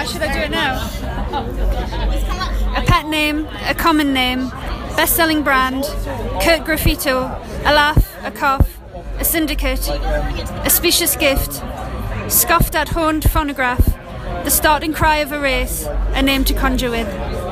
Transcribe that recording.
How should I do it now? A pet name, a common name, best-selling brand, curt graffito, a laugh, a cough, a syndicate, a specious gift, scoffed at horned phonograph, the starting cry of a race, a name to conjure with.